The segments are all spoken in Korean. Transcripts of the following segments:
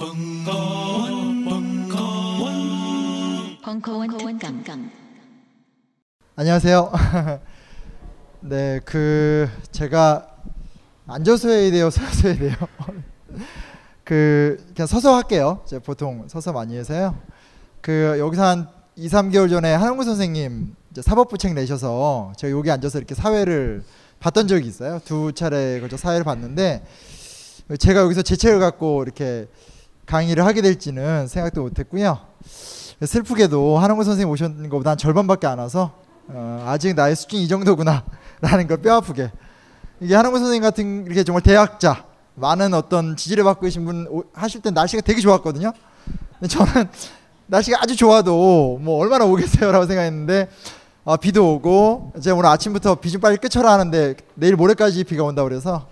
벙커원, 벙커원, 벙커원 특강. 안녕하세요. 네, 그 제가 앉아서 해야 돼요, 서서 해야 돼요. 그 그냥 서서 할게요. 제가 보통 서서 많이 해서요. 그 여기서 한 2, 3개월 전에 한홍구 선생님 이제 사법부 책 내셔서 제가 여기 앉아서 이렇게 사회를 봤던 적이 있어요. 두 차례 걸쳐 사회를 봤는데 제가 여기서 제 책을 갖고 이렇게 강의를 하게 될지는 생각도 못했고요. 슬프게도 한홍구 선생님 오셨는 것보다 한 절반밖에 안 와서 어, 아직 나의 수준이 이 정도구나라는 걸 뼈아프게 이게 한홍구 선생님 같은 이렇게 정말 대학자 많은 어떤 지지를 받고 계신 분 오- 하실 때 날씨가 되게 좋았거든요. 근데 저는 날씨가 아주 좋아도 뭐 얼마나 오겠어요라고 생각했는데 아, 비도 오고 제가 오늘 아침부터 비 좀 빨리 끝쳐라 하는데 내일 모레까지 비가 온다 그래서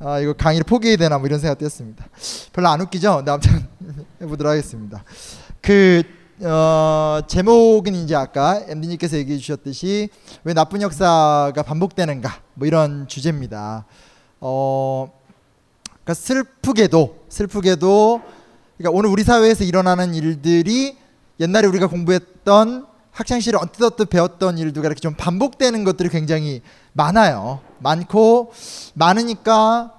아 이거 강의를 포기해야 되나 뭐 이런 생각도 했습니다. 별로 안 웃기죠? 근데 아무튼 해보도록 하겠습니다. 그 어, 제목은 이제 아까 엠디님께서 얘기해 주셨듯이 왜 나쁜 역사가 반복되는가 뭐 이런 주제입니다. 어, 그러니까 슬프게도 슬프게도 그러니까 오늘 우리 사회에서 일어나는 일들이 옛날에 우리가 공부했던 학창 시절에 언뜻 언뜻 배웠던 일들과 이렇게 좀 반복되는 것들이 굉장히 많아요. 많고 많으니까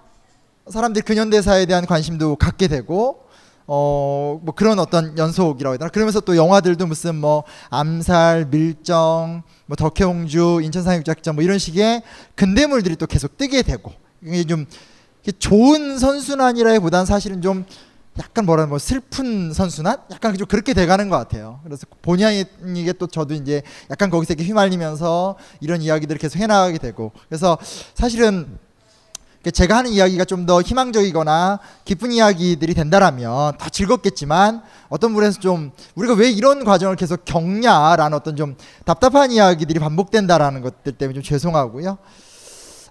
사람들이 근현대사에 대한 관심도 갖게 되고 어 뭐 그런 어떤 연속이라고 해야 되나 그러면서 또 영화들도 무슨 뭐 암살 밀정 뭐 덕혜옹주 인천상륙작전 뭐 이런 식의 근대물들이 또 계속 뜨게 되고 이게 좀 좋은 선순환이라기보다는 사실은 좀 약간 뭐라 뭐 슬픈 선순환 약간 좀 그렇게 돼가는 것 같아요. 그래서 본의 아니게 또 저도 이제 약간 거기서 이렇게 휘말리면서 이런 이야기들을 계속 해나가게 되고 그래서 사실은 그 제가 하는 이야기가 좀 더 희망적이거나 기쁜 이야기들이 된다라면 더 즐겁겠지만 어떤 분에서 좀 우리가 왜 이런 과정을 계속 겪냐라는 어떤 좀 답답한 이야기들이 반복된다라는 것들 때문에 좀 죄송하고요.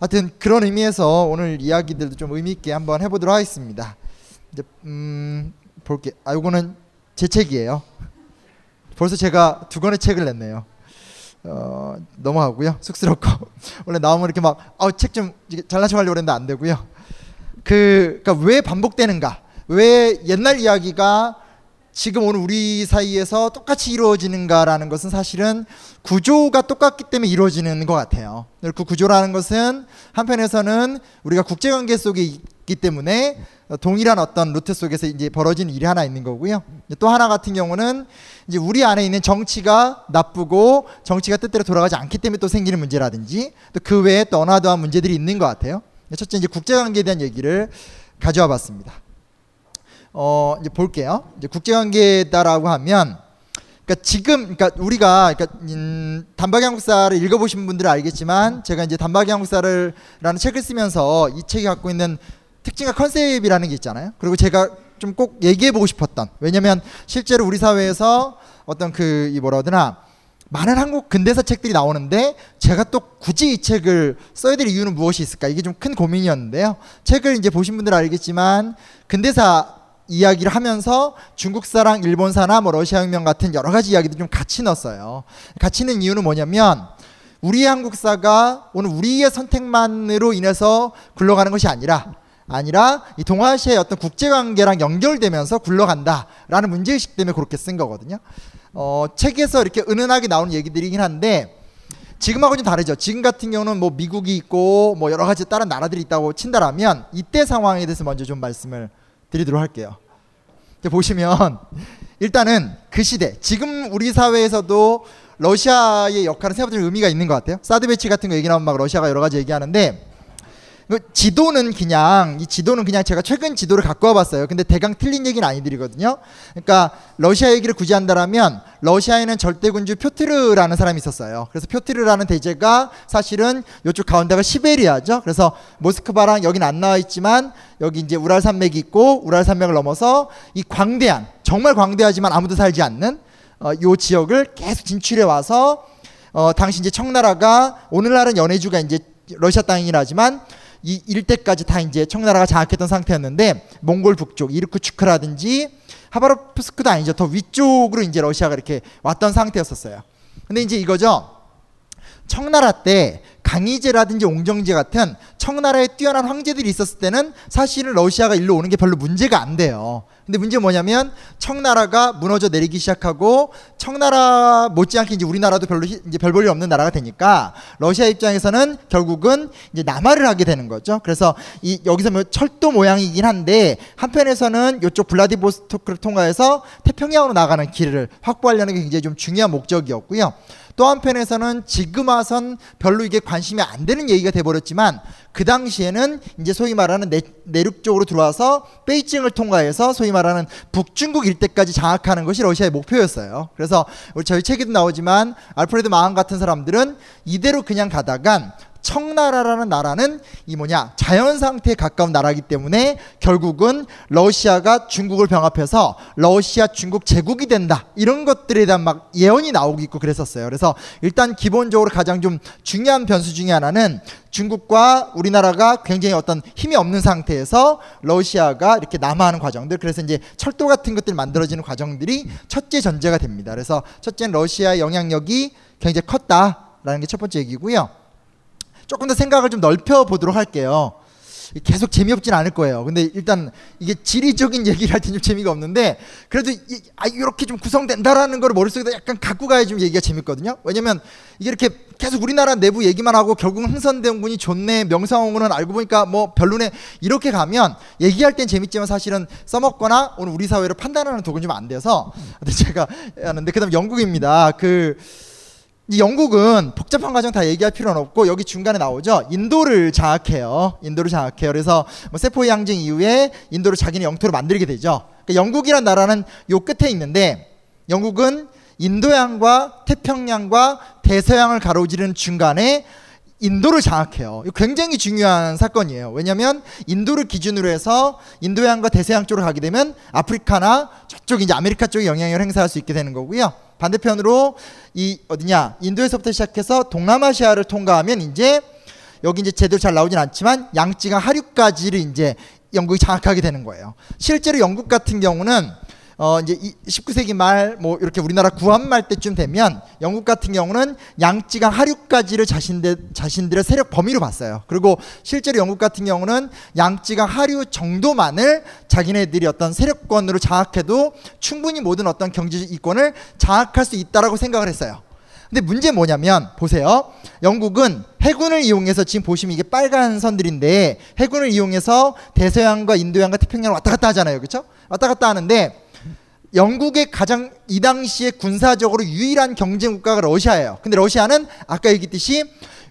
하여튼 그런 의미에서 오늘 이야기들도 좀 의미 있게 한번 해보도록 하겠습니다. 이제 음 볼게. 아 요거는 제 책이에요. 벌써 제가 두 권의 책을 냈네요. 어 넘어가고요. 쑥스럽고 원래 나오면 이렇게 막아책 좀 잘난 척하려고 그랬는데 안 되고요. 그 그러니까 왜 반복되는가? 왜 옛날 이야기가 지금 오늘 우리 사이에서 똑같이 이루어지는가라는 것은 사실은 구조가 똑같기 때문에 이루어지는 것 같아요. 그 구조라는 것은 한편에서는 우리가 국제관계 속에 있기 때문에 동일한 어떤 루트 속에서 이제 벌어지는 일이 하나 있는 거고요. 또 하나 같은 경우는 이제 우리 안에 있는 정치가 나쁘고 정치가 뜻대로 돌아가지 않기 때문에 또 생기는 문제라든지 또 그 외에 또 어나더한 문제들이 있는 것 같아요. 첫째 이제 국제관계에 대한 얘기를 가져와 봤습니다. 어 이제 볼게요. 이제 국제관계다라고 하면 그러니까 지금 그러니까 우리가 그러니까 음, 단박이 한국사를 읽어보신 분들은 알겠지만 제가 이제 단박이 한국사를라는 책을 쓰면서 이 책이 갖고 있는 특징과 컨셉이라는 게 있잖아요. 그리고 제가 좀 꼭 얘기해 보고 싶었던 왜냐면 실제로 우리 사회에서 어떤 그 이 뭐라 하더나 많은 한국 근대사 책들이 나오는데 제가 또 굳이 이 책을 써야 될 이유는 무엇이 있을까 이게 좀 큰 고민이었는데요. 책을 이제 보신 분들은 알겠지만 근대사 이야기를 하면서 중국사랑 일본사나 뭐 러시아 혁명 같은 여러 가지 이야기도 좀 같이 넣었어요. 같이 넣은 이유는 뭐냐면 우리 한국사가 오늘 우리의 선택만으로 인해서 굴러가는 것이 아니라 아니라 이 동아시아의 어떤 국제관계랑 연결되면서 굴러간다라는 문제의식 때문에 그렇게 쓴 거거든요. 어, 책에서 이렇게 은은하게 나오는 얘기들이긴 한데 지금하고 좀 다르죠. 지금 같은 경우는 뭐 미국이 있고 뭐 여러 가지 다른 나라들이 있다고 친다라면 이때 상황에 대해서 먼저 좀 말씀을 드리도록 할게요. 보시면 일단은 그 시대 지금 우리 사회에서도 러시아의 역할은 생각보다 의미가 있는 것 같아요. 사드 배치 같은 거 얘기 나오면 막 러시아가 여러 가지 얘기하는데 그 지도는 그냥 이 지도는 그냥 제가 최근 지도를 갖고 와봤어요. 근데 대강 틀린 얘기는 아니들이거든요. 그러니까 러시아 얘기를 굳이 한다라면 러시아에는 절대군주 표트르라는 사람이 있었어요. 그래서 표트르라는 대제가 사실은 이쪽 가운데가 시베리아죠. 그래서 모스크바랑 여기는 안 나와 있지만 여기 이제 우랄 산맥이 있고 우랄 산맥을 넘어서 이 광대한 정말 광대하지만 아무도 살지 않는 어, 요 지역을 계속 진출해 와서 어, 당시 이제 청나라가 오늘날은 연해주가 이제 러시아 땅이긴 하지만 이 일대까지 다 이제 청나라가 장악했던 상태였는데 몽골 북쪽 이르크츠크라든지 하바롭스크도 아니죠 더 위쪽으로 이제 러시아가 이렇게 왔던 상태였었어요. 근데 이제 이거죠. 청나라 때 강희제라든지 옹정제 같은 청나라에 뛰어난 황제들이 있었을 때는 사실은 러시아가 일로 오는 게 별로 문제가 안 돼요. 근데 문제 뭐냐면 청나라가 무너져 내리기 시작하고 청나라 못지않게 이제 우리나라도 별로 이제 별 볼일 없는 나라가 되니까 러시아 입장에서는 결국은 이제 남하를 하게 되는 거죠. 그래서 이 여기서 뭐 철도 모양이긴 한데 한편에서는 이쪽 블라디보스토크를 통과해서 태평양으로 나가는 길을 확보하려는 게 굉장히 좀 중요한 목적이었고요. 또 한편에서는 지금 와선 별로 이게 관심이 안 되는 얘기가 돼버렸지만 그 당시에는 이제 소위 말하는 내, 내륙 쪽으로 들어와서 베이징을 통과해서 소위 말하는 북중국 일대까지 장악하는 것이 러시아의 목표였어요. 그래서 저희 책에도 나오지만 알프레드 마한 같은 사람들은 이대로 그냥 가다간 청나라라는 나라는 이 뭐냐 자연 상태에 가까운 나라이기 때문에 결국은 러시아가 중국을 병합해서 러시아 중국 제국이 된다 이런 것들에 대한 막 예언이 나오고 있고 그랬었어요. 그래서 일단 기본적으로 가장 좀 중요한 변수 중에 하나는 중국과 우리나라가 굉장히 어떤 힘이 없는 상태에서 러시아가 이렇게 남하하는 과정들 그래서 이제 철도 같은 것들이 만들어지는 과정들이 첫째 전제가 됩니다. 그래서 첫째는 러시아의 영향력이 굉장히 컸다라는 게 첫 번째 얘기고요. 조금 더 생각을 좀 넓혀 보도록 할게요. 계속 재미없진 않을 거예요. 근데 일단 이게 지리적인 얘기를 할때좀 재미가 없는데 그래도 이, 아, 이렇게 좀 구성된다라는 걸 머릿속에 약간 갖고 가야 좀 얘기가 재밌거든요. 왜냐면 이게 이렇게 계속 우리나라 내부 얘기만 하고 결국 흥선대원군이 좋네 명성황후는 알고 보니까 뭐 별로네 이렇게 가면 얘기할 땐 재밌지만 사실은 써먹거나 오늘 우리 사회를 판단하는 도구는 좀 안 돼서 제가 하는데 그다음 영국입니다. 그 영국은 복잡한 과정 다 얘기할 필요는 없고 여기 중간에 나오죠. 인도를 장악해요. 인도를 장악해요. 그래서 뭐 세포이 항쟁 이후에 인도를 자기네 영토로 만들게 되죠. 그러니까 영국이란 나라는 요 끝에 있는데 영국은 인도양과 태평양과 대서양을 가로지르는 중간에 인도를 장악해요. 굉장히 중요한 사건이에요. 왜냐하면 인도를 기준으로 해서 인도양과 대서양 쪽으로 가게 되면 아프리카나 저쪽 이제 아메리카 쪽에 영향을 행사할 수 있게 되는 거고요. 반대편으로 이 어디냐 인도에서부터 시작해서 동남아시아를 통과하면 이제 여기 이제 제대로 잘 나오진 않지만 양찌강 하류까지를 이제 영국이 장악하게 되는 거예요. 실제로 영국 같은 경우는 어 이제 19세기 말 뭐 이렇게 우리나라 구한말 때쯤 되면 영국 같은 경우는 양찌강 하류까지를 자신들 자신들의 세력 범위로 봤어요. 그리고 실제로 영국 같은 경우는 양찌강 하류 정도만을 자기네들이 어떤 세력권으로 장악해도 충분히 모든 어떤 경제 이권을 장악할 수 있다라고 생각을 했어요. 근데 문제 뭐냐면 보세요. 영국은 해군을 이용해서 지금 보시면 이게 빨간 선들인데 해군을 이용해서 대서양과 인도양과 태평양을 왔다 갔다 하잖아요. 그렇죠? 왔다 갔다 하는데 영국의 가장 이 당시에 군사적으로 유일한 경쟁 국가가 러시아예요. 근데 러시아는 아까 얘기했듯이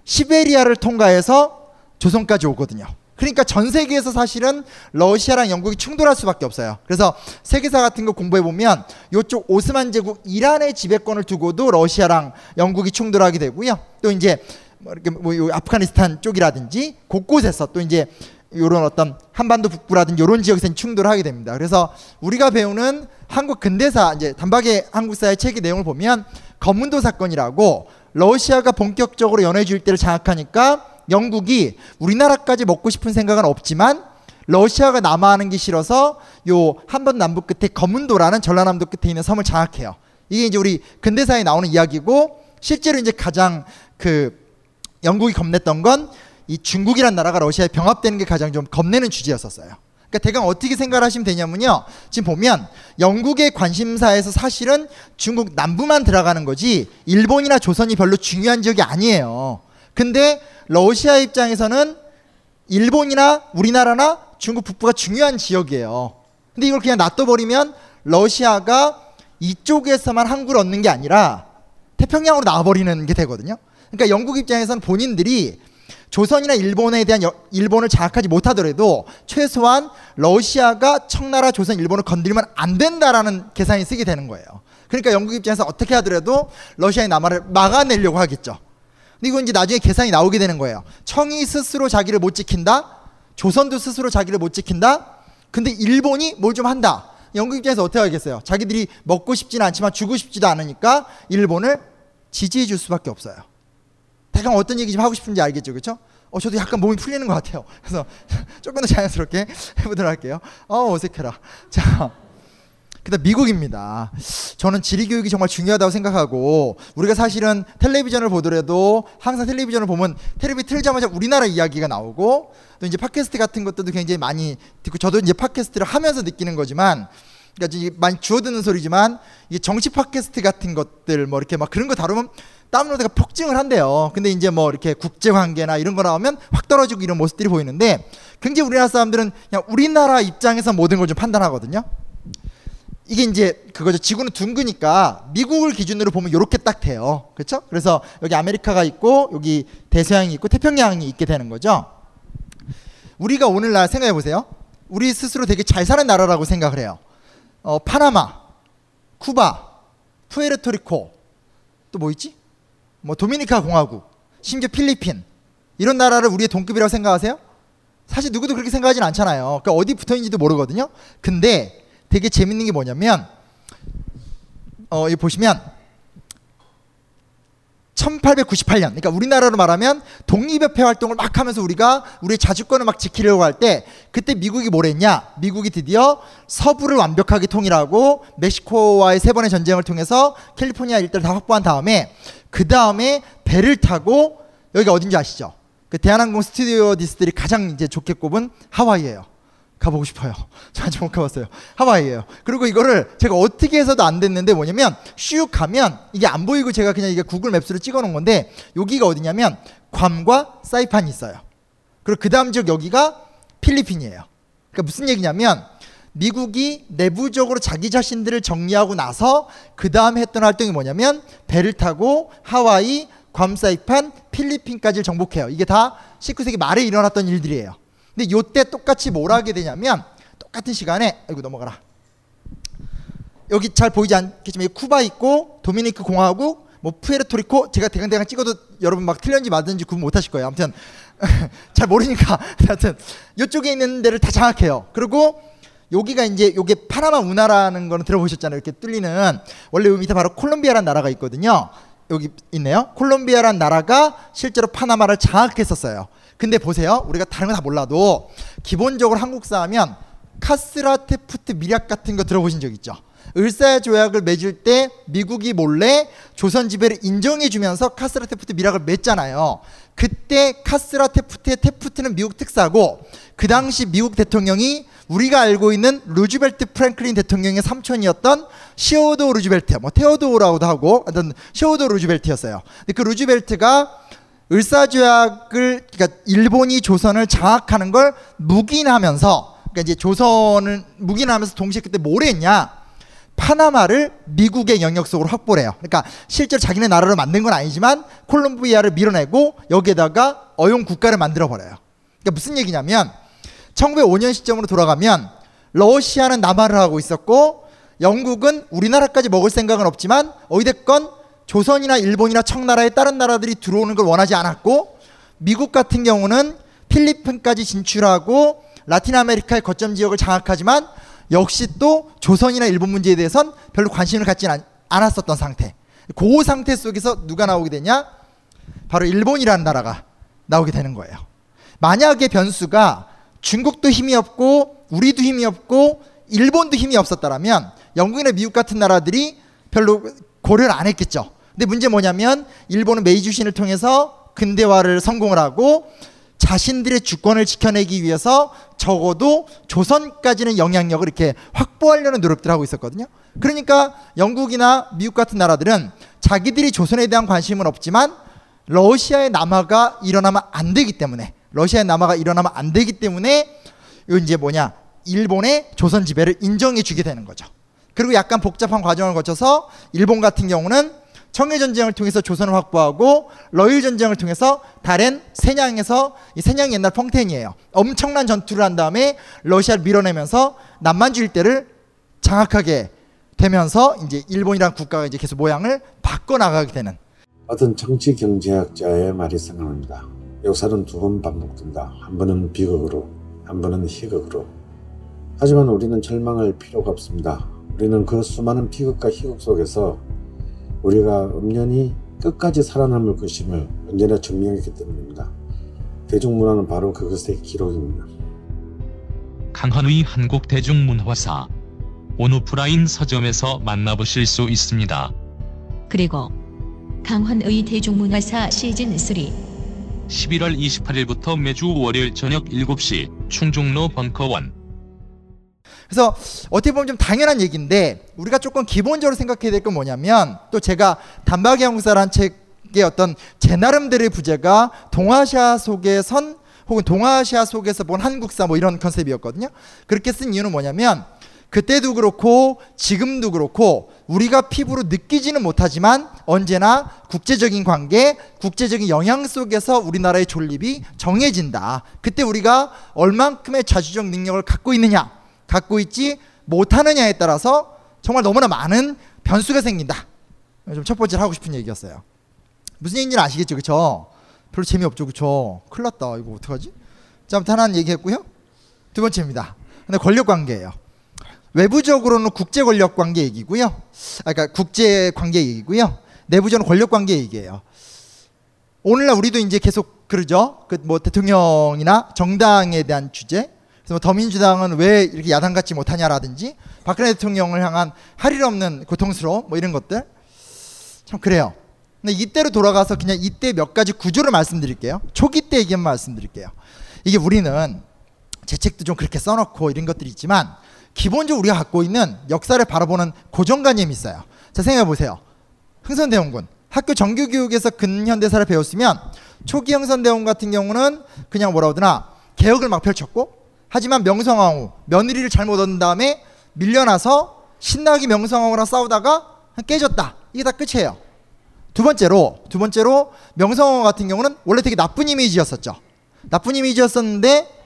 시베리아를 통과해서 조선까지 오거든요. 그러니까 전 세계에서 사실은 러시아랑 영국이 충돌할 수밖에 없어요. 그래서 세계사 같은 거 공부해 보면 이쪽 오스만 제국 이란의 지배권을 두고도 러시아랑 영국이 충돌하게 되고요. 또 이제 뭐 이렇게 뭐 아프가니스탄 쪽이라든지 곳곳에서 또 이제 이런 어떤 한반도 북부라든지 이런 지역에서 충돌하게 됩니다. 그래서 우리가 배우는 한국 근대사 이제 단박에 한국사의 책의 내용을 보면 검문도 사건이라고 러시아가 본격적으로 연해주일 때를 장악하니까 영국이 우리나라까지 먹고 싶은 생각은 없지만 러시아가 남하하는 게 싫어서 요 한번 남북 끝에 검문도라는 전라남도 끝에 있는 섬을 장악해요. 이게 이제 우리 근대사에 나오는 이야기고 실제로 이제 가장 그 영국이 겁냈던 건 이 중국이란 나라가 러시아에 병합되는 게 가장 좀 겁내는 주제였었어요. 그러니까 대강 어떻게 생각하시면 되냐면요. 지금 보면 영국의 관심사에서 사실은 중국 남부만 들어가는 거지 일본이나 조선이 별로 중요한 지역이 아니에요. 근데 러시아 입장에서는 일본이나 우리나라나 중국 북부가 중요한 지역이에요. 근데 이걸 그냥 놔둬버리면 러시아가 이쪽에서만 항구를 얻는 게 아니라 태평양으로 나와버리는 게 되거든요. 그러니까 영국 입장에서는 본인들이 조선이나 일본에 대한 여, 일본을 장악하지 못하더라도 최소한 러시아가 청나라, 조선, 일본을 건들면 안 된다라는 계산이 쓰게 되는 거예요. 그러니까 영국 입장에서 어떻게 하더라도 러시아의 남하를 막아내려고 하겠죠. 근데 이건 이제 나중에 계산이 나오게 되는 거예요. 청이 스스로 자기를 못 지킨다. 조선도 스스로 자기를 못 지킨다. 근데 일본이 뭘 좀 한다. 영국 입장에서 어떻게 하겠어요? 자기들이 먹고 싶지는 않지만 주고 싶지도 않으니까 일본을 지지해 줄 수밖에 없어요. 대강 어떤 얘기 좀 하고 싶은지 알겠죠, 그렇죠? 어, 저도 약간 몸이 풀리는 것 같아요. 그래서 조금 더 자연스럽게 해보도록 할게요. 어, 어색해라. 자, 그다음 미국입니다. 저는 지리 교육이 정말 중요하다고 생각하고 우리가 사실은 텔레비전을 보더라도 항상 텔레비전을 보면 텔레비 틀자마자 우리나라 이야기가 나오고 또 이제 팟캐스트 같은 것들도 굉장히 많이 듣고 저도 이제 팟캐스트를 하면서 느끼는 거지만 그러니까 많이 주워드는 소리지만 이게 정치 팟캐스트 같은 것들 뭐 이렇게 막 그런 거 다루면 다운로드가 폭증을 한대요. 근데 이제 뭐 이렇게 국제 관계나 이런 거 나오면 확 떨어지고 이런 모습들이 보이는데 굉장히 우리나라 사람들은 그냥 우리나라 입장에서 모든 걸 좀 판단하거든요. 이게 이제 그거죠. 지구는 둥그니까 미국을 기준으로 보면 이렇게 딱 돼요. 그렇죠? 그래서 여기 아메리카가 있고 여기 대서양이 있고 태평양이 있게 되는 거죠. 우리가 오늘날 생각해 보세요. 우리 스스로 되게 잘 사는 나라라고 생각을 해요. 어, 파나마, 쿠바, 푸에르토리코, 또 뭐 있지? 뭐 도미니카 공화국, 심지어 필리핀 이런 나라를 우리의 동급이라고 생각하세요? 사실 누구도 그렇게 생각하진 않잖아요. 그러니까 어디 붙어 있는지도 모르거든요. 근데 되게 재밌는 게 뭐냐면 어, 이 보시면 1898년, 그러니까 우리나라로 말하면 독립협회 활동을 막 하면서 우리가 우리의 자주권을 막 지키려고 할 때 그때 미국이 뭘 했냐? 미국이 드디어 서부를 완벽하게 통일하고 멕시코와의 세 번의 전쟁을 통해서 캘리포니아 일대를 다 확보한 다음에 그 다음에 배를 타고 여기가 어딘지 아시죠? 그 대한항공 스튜디오디스들이 가장 이제 좋게 꼽은 하와이예요. 가보고 싶어요. 저 아직 못 가봤어요. 하와이예요. 그리고 이거를 제가 어떻게 해서도 안 됐는데 뭐냐면 슉 가면 이게 안 보이고 제가 그냥 이게 구글 맵스로 찍어놓은 건데 여기가 어디냐면 괌과 사이판이 있어요. 그리고 그 다음 지역 여기가 필리핀이에요. 그러니까 무슨 얘기냐면 미국이 내부적으로 자기 자신들을 정리하고 나서 그 다음 했던 활동이 뭐냐면 배를 타고 하와이, 괌, 사이판, 필리핀까지를 정복해요. 이게 다 19세기 말에 일어났던 일들이에요. 근데 요때 똑같이 뭘 하게 되냐면 똑같은 시간에 아이고 넘어가라. 여기 잘 보이지 않겠지만 쿠바 있고 도미니크 공화국 뭐 푸에르토리코 제가 대강대강 찍어도 여러분 막 틀렸는지 맞는지 구분 못 하실 거예요. 아무튼 잘 모르니까 하여튼 이쪽에 있는 데를 다 장악해요. 그리고 여기가 이제 요게 파나마 운하라는 거는 들어보셨잖아요. 이렇게 뚫리는 원래 여기 밑에 바로 콜롬비아라는 나라가 있거든요. 여기 있네요. 콜롬비아란 나라가 실제로 파나마를 장악했었어요. 근데 보세요. 우리가 다른 거 다 몰라도 기본적으로 한국사 하면 카스라테푸트 미략 같은 거 들어보신 적 있죠? 을사 조약을 맺을 때 미국이 몰래 조선 지배를 인정해 주면서 카스라테푸트 미락을 맺잖아요. 그때 카스라테푸트의 테푸트는 미국 특사고 그 당시 미국 대통령이 우리가 알고 있는 루즈벨트 프랭클린 대통령의 삼촌이었던 시오도 루즈벨트, 뭐 테오도라고도 하고 하여튼 시오도 루즈벨트였어요. 근데 그 루즈벨트가 을사조약을 그러니까 일본이 조선을 장악하는 걸 묵인하면서 그러니까 이제 조선을 묵인하면서 동시에 그때 뭘 했냐? 파나마를 미국의 영역 속으로 확보를 해요. 그러니까 실제로 자기네 나라로 만든 건 아니지만 콜롬비아를 밀어내고 여기에다가 어용 국가를 만들어 버려요. 그러니까 무슨 얘기냐면 1905년 시점으로 돌아가면 러시아는 남하를 하고 있었고 영국은 우리나라까지 먹을 생각은 없지만 어디됐건 조선이나 일본이나 청나라의 다른 나라들이 들어오는 걸 원하지 않았고 미국 같은 경우는 필리핀까지 진출하고 라틴 아메리카의 거점 지역을 장악하지만 역시 또 조선이나 일본 문제에 대해선 별로 관심을 갖지 않았었던 상태. 그 상태 속에서 누가 나오게 되냐? 바로 일본이라는 나라가 나오게 되는 거예요. 만약에 변수가 중국도 힘이 없고 우리도 힘이 없고 일본도 힘이 없었다라면 영국이나 미국 같은 나라들이 별로 고려를 안 했겠죠. 근데 문제 뭐냐면 일본은 메이주신을 통해서 근대화를 성공을 하고 자신들의 주권을 지켜내기 위해서 적어도 조선까지는 영향력을 이렇게 확보하려는 노력들을 하고 있었거든요. 그러니까 영국이나 미국 같은 나라들은 자기들이 조선에 대한 관심은 없지만 러시아의 남하가 일어나면 안 되기 때문에 러시아의 남하가 일어나면 안 되기 때문에 요 이제 뭐냐 일본의 조선 지배를 인정해 주게 되는 거죠. 그리고 약간 복잡한 과정을 거쳐서 일본 같은 경우는 청해 전쟁을 통해서 조선을 확보하고 러일 전쟁을 통해서 다른 세냥에서 이 세냥이 옛날 펑텐이에요. 엄청난 전투를 한 다음에 러시아를 밀어내면서 남만주 일대를 장악하게 되면서 이제 일본이란 국가가 이제 계속 모양을 바꿔 나가게 되는 어떤 정치 경제학자의 말이 생각납니다. 역사는 두 번 반복된다. 한 번은 비극으로, 한 번은 희극으로. 하지만 우리는 절망할 필요가 없습니다. 우리는 그 수많은 비극과 희극 속에서 우리가 엄연히 끝까지 살아남을 것임을 언제나 증명했기 때문입니다. 대중문화는 바로 그것의 기록입니다. 강헌의 한국 대중문화사 온오프라인 서점에서 만나보실 수 있습니다. 그리고 강헌의 대중문화사 시즌 3 11월 28일부터 매주 월요일 저녁 7시 충중로 벙커원 그래서 어떻게 보면 좀 당연한 얘기인데 우리가 조금 기본적으로 생각해야 될 건 뭐냐면 또 제가 단박의 형사란 책의 어떤 제 나름대로의 부제가 동아시아 속에 선 혹은 동아시아 속에서 본 한국사 뭐 이런 컨셉이었거든요. 그렇게 쓴 이유는 뭐냐면 그때도 그렇고 지금도 그렇고 우리가 피부로 느끼지는 못하지만 언제나 국제적인 관계, 국제적인 영향 속에서 우리나라의 존립이 정해진다. 그때 우리가 얼만큼의 자주적 능력을 갖고 있느냐, 갖고 있지 못하느냐에 따라서 정말 너무나 많은 변수가 생긴다. 좀 첫 번째로 하고 싶은 얘기였어요. 무슨 얘기인지 아시겠죠, 그렇죠? 별로 재미없죠, 그렇죠? 큰일 났다. 이거 어떡하지? 자, 아무튼 하나는 얘기했고요. 두 번째입니다. 근데 권력 관계예요. 외부적으로는 국제 권력 관계 얘기고요. 아, 그러니까 국제 관계 얘기고요. 내부적으로 권력 관계 얘기예요. 오늘날 우리도 이제 계속 그러죠. 그 뭐 대통령이나 정당에 대한 주제. 그래서 뭐 더민주당은 왜 이렇게 야당 같지 못하냐라든지 박근혜 대통령을 향한 할 일 없는 고통스러움 뭐 이런 것들 참 그래요. 근데 이때로 돌아가서 그냥 이때 몇 가지 구조를 말씀드릴게요. 초기 때 얘기만 말씀드릴게요. 이게 우리는 제 책도 좀 그렇게 써놓고 이런 것들이 있지만 기본적으로 우리가 갖고 있는 역사를 바라보는 고정관념이 있어요. 자 생각해 보세요. 흥선대원군 학교 정규 교육에서 근현대사를 배웠으면 초기 흥선대원 같은 경우는 그냥 뭐라 그러나 개혁을 막 펼쳤고 하지만 명성황후 며느리를 잘못 얻은 다음에 밀려나서 신나게 명성황후랑 싸우다가 깨졌다. 이게 다 끝이에요. 두 번째로 두 번째로 명성황후 같은 경우는 원래 되게 나쁜 이미지였었죠. 나쁜 이미지였었는데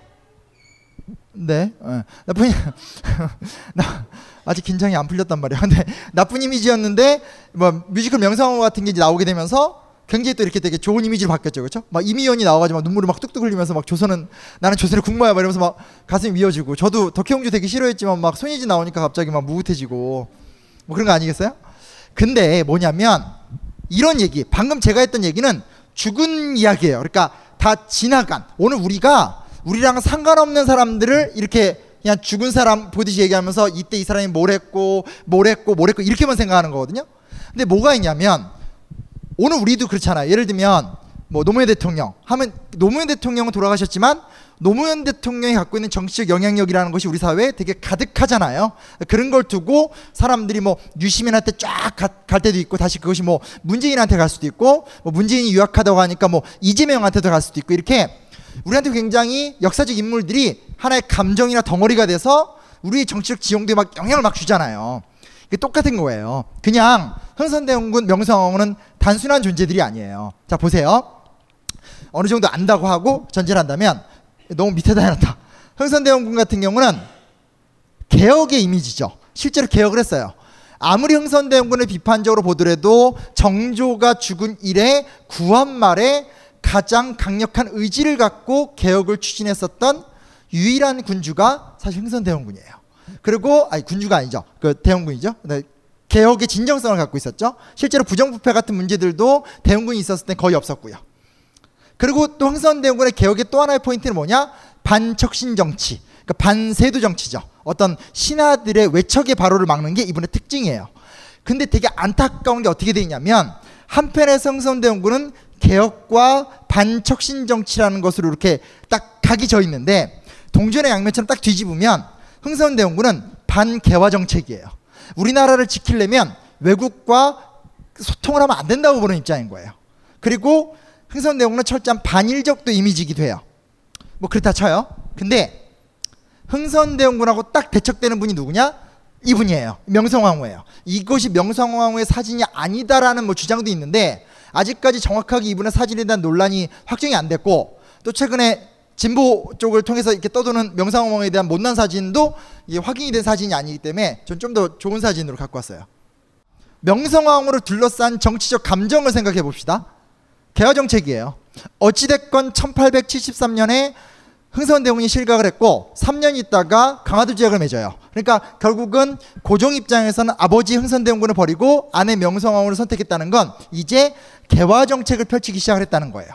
네, 예. 나쁜 이- 나 아직 긴장이 안 풀렸단 말이야. 근데 나쁜 이미지였는데 뭐 뮤지컬 명성황후 같은 게 이제 나오게 되면서 굉장히 또 이렇게 되게 좋은 이미지로 바뀌었죠, 그렇죠? 막 이미연이 나와 가지고 막 눈물을 막 뚝뚝 흘리면서 막 조선은 나는 조선의 국모야 막 이러면서 막 가슴이 미어지고 저도 덕혜옹주 되게 싫어했지만 막 손예진 나오니까 갑자기 막 무긋해지고 뭐 그런 거 아니겠어요? 근데 뭐냐면 이런 얘기 방금 제가 했던 얘기는 죽은 이야기예요. 그러니까 다 지나간 오늘 우리가 우리랑 상관없는 사람들을 이렇게 그냥 죽은 사람 보듯이 얘기하면서 이때 이 사람이 뭘 했고 뭘 했고 뭘 했고 이렇게만 생각하는 거거든요. 근데 뭐가 있냐면 오늘 우리도 그렇잖아요. 예를 들면 뭐 노무현 대통령 하면 노무현 대통령은 돌아가셨지만 노무현 대통령이 갖고 있는 정치적 영향력이라는 것이 우리 사회에 되게 가득하잖아요. 그런 걸 두고 사람들이 뭐 유시민한테 쫙 갈 때도 있고 다시 그것이 뭐 문재인한테 갈 수도 있고 뭐 문재인이 유학하다고 하니까 뭐 이재명한테도 갈 수도 있고 이렇게 우리한테 굉장히 역사적 인물들이 하나의 감정이나 덩어리가 돼서 우리의 정치적 지형도에 막 영향을 막 주잖아요. 이게 똑같은 거예요. 그냥 흥선대원군 명성황후는 단순한 존재들이 아니에요. 자 보세요. 어느 정도 안다고 하고 전제를 한다면 너무 밑에다 해놨다. 흥선대원군 같은 경우는 개혁의 이미지죠. 실제로 개혁을 했어요. 아무리 흥선대원군을 비판적으로 보더라도 정조가 죽은 이래 구한 말에 가장 강력한 의지를 갖고 개혁을 추진했었던 유일한 군주가 사실 흥선대원군이에요. 그리고 아니 군주가 아니죠. 그 대원군이죠. 네, 개혁의 진정성을 갖고 있었죠. 실제로 부정부패 같은 문제들도 대원군이 있었을 때 거의 없었고요. 그리고 또 흥선대원군의 개혁의 또 하나의 포인트는 뭐냐? 반척신 정치, 그러니까 반세도 정치죠. 어떤 신하들의 외척의 발호를 막는 게 이분의 특징이에요. 근데 되게 안타까운 게 어떻게 돼 있냐면 한편에서 흥선대원군은 개혁과 반척신 정치라는 것으로 이렇게 딱 각이 져 있는데 동전의 양면처럼 딱 뒤집으면 흥선 대원군은 반개화 정책이에요. 우리나라를 지키려면 외국과 소통을 하면 안 된다고 보는 입장인 거예요. 그리고 흥선 대원군은 철저한 반일적도 이미지이기도 해요. 뭐 그렇다 쳐요. 근데 흥선 대원군하고 딱 대척되는 분이 누구냐? 이분이에요. 명성황후예요. 이것이 명성황후의 사진이 아니다라는 뭐 주장도 있는데 아직까지 정확하게 이분의 사진에 대한 논란이 확정이 안 됐고 또 최근에 진보 쪽을 통해서 이렇게 떠도는 명상황후에 대한 못난 사진도 확인이 된 사진이 아니기 때문에 전 좀 더 좋은 사진으로 갖고 왔어요. 명성황후를 둘러싼 정치적 감정을 생각해 봅시다. 개화 정책이에요. 어찌됐건 1873년에 흥선대원이 실각을 했고 3년 있다가 강화도 지역을 맺어요. 그러니까 결국은 고종 입장에서는 아버지 흥선대원군을 버리고 아내 명성황후를 선택했다는 건 이제 개화 정책을 펼치기 시작을 했다는 거예요.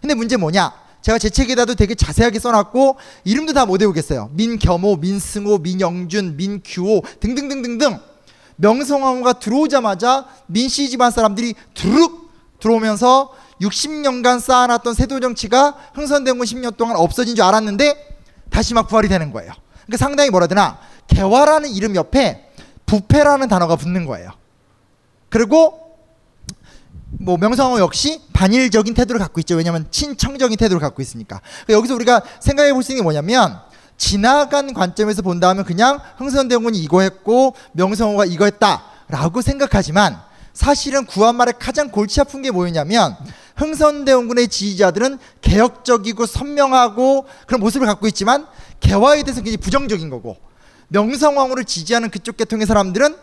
근데 문제 뭐냐? 제가 제 책에다도 되게 자세하게 써놨고 이름도 다 못 외우겠어요. 민겸호, 민승호, 민영준, 민규호 등등등등등 명성황후가 들어오자마자 민씨 집안 사람들이 두룩 들어오면서 60년간 쌓아놨던 세도 정치가 흥선대원 10년 동안 없어진 줄 알았는데 다시 막 부활이 되는 거예요. 그러니까 상당히 뭐라 되나 개화라는 이름 옆에 부패라는 단어가 붙는 거예요. 그리고 뭐 명성황후 역시 반일적인 태도를 갖고 있죠. 왜냐하면 친청적인 태도를 갖고 있으니까. 그러니까 여기서 우리가 생각해 볼 수 있는 게 뭐냐면 지나간 관점에서 본다면 그냥 흥선대원군이 이거 했고 명성황후가 이거 했다라고 생각하지만 사실은 구한말에 가장 골치 아픈 게 뭐였냐면 흥선대원군의 지지자들은 개혁적이고 선명하고 그런 모습을 갖고 있지만 개화에 대해서 굉장히 부정적인 거고 명성황후를 지지하는 그쪽 계통의 사람들은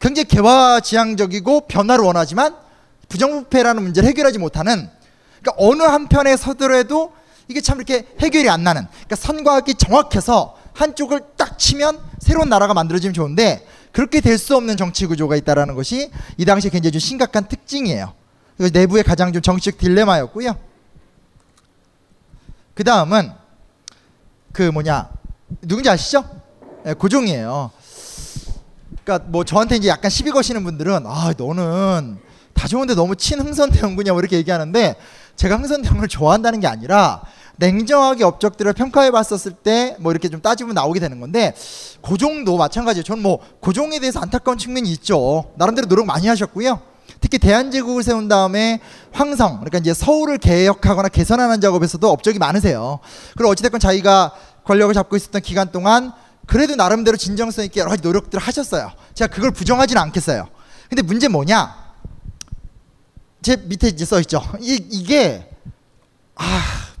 굉장히 개화 지향적이고 변화를 원하지만 부정부패라는 문제를 해결하지 못하는 그러니까 어느 한편에 서더라도 이게 참 이렇게 해결이 안 나는 그러니까 선과 학이 정확해서 한쪽을 딱 치면 새로운 나라가 만들어지면 좋은데 그렇게 될 수 없는 정치 구조가 있다라는 것이 이 당시에 굉장히 좀 심각한 특징이에요. 내부의 가장 좀 정치적 딜레마였고요. 그 다음은 그 뭐냐 누군지 아시죠? 예, 고종이에요. 그러니까 뭐 저한테 이제 약간 시비 거시는 분들은 아 너는 다 좋은데 너무 친흥선대원군이야 뭐 이렇게 얘기하는데 제가 흥선대원군을 좋아한다는 게 아니라 냉정하게 업적들을 평가해 봤었을 때 뭐 이렇게 좀 따지면 나오게 되는 건데 고종도 마찬가지예요. 저는 뭐 고종에 대해서 안타까운 측면이 있죠. 나름대로 노력 많이 하셨고요. 특히 대한제국을 세운 다음에 황성 그러니까 이제 서울을 개혁하거나 개선하는 작업에서도 업적이 많으세요. 그리고 어찌됐건 자기가 권력을 잡고 있었던 기간 동안 그래도 나름대로 진정성 있게 여러 가지 노력들을 하셨어요. 제가 그걸 부정하지는 않겠어요. 근데 문제 뭐냐? 제 밑에 이제 써 있죠. 이, 이게 아,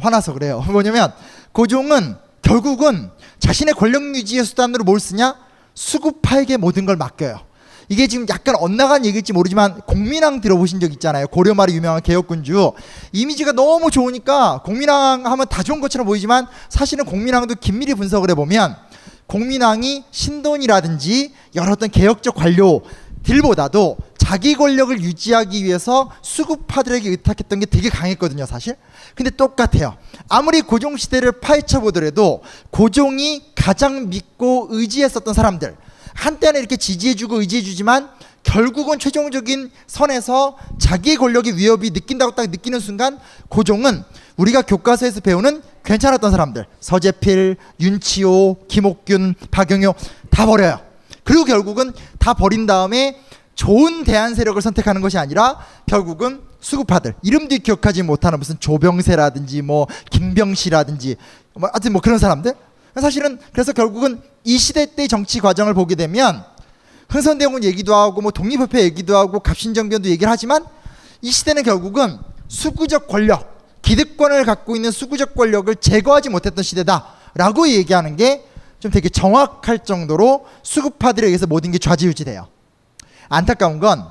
화나서 그래요. 뭐냐면 고종은 결국은 자신의 권력 유지의 수단으로 뭘 쓰냐? 수구파에게 모든 걸 맡겨요. 이게 지금 약간 엇나간 얘기일지 모르지만 공민왕 들어보신 적 있잖아요. 고려 말에 유명한 개혁군주. 이미지가 너무 좋으니까 공민왕 하면 다 좋은 것처럼 보이지만 사실은 공민왕도 긴밀히 분석을 해보면 공민왕이 신돈이라든지 여러 어떤 개혁적 관료 들보다도 자기 권력을 유지하기 위해서 수구파들에게 의탁했던 게 되게 강했거든요, 사실. 근데 똑같아요. 아무리 고종 시대를 파헤쳐 보더라도 고종이 가장 믿고 의지했었던 사람들 한때는 이렇게 지지해주고 의지해주지만 결국은 최종적인 선에서 자기의 권력의 위협이 느낀다고 딱 느끼는 순간 고종은 우리가 교과서에서 배우는 괜찮았던 사람들 서재필, 윤치호, 김옥균, 박영효 다 버려요. 그리고 결국은 다 버린 다음에 좋은 대한 세력을 선택하는 것이 아니라 결국은 수구파들. 이름도 기억하지 못하는 무슨 조병세라든지 뭐 김병시라든지 뭐 하여튼 뭐 그런 사람들. 사실은 그래서 결국은 이 시대 때 정치 과정을 보게 되면 흥선대원 얘기도 하고 뭐 독립협회 얘기도 하고 갑신정변도 얘기를 하지만 이 시대는 결국은 수구적 권력 기득권을 갖고 있는 수구적 권력을 제거하지 못했던 시대다라고 얘기하는 게 좀 되게 정확할 정도로 수구파들에 의해서 모든 게 좌지우지돼요. 안타까운 건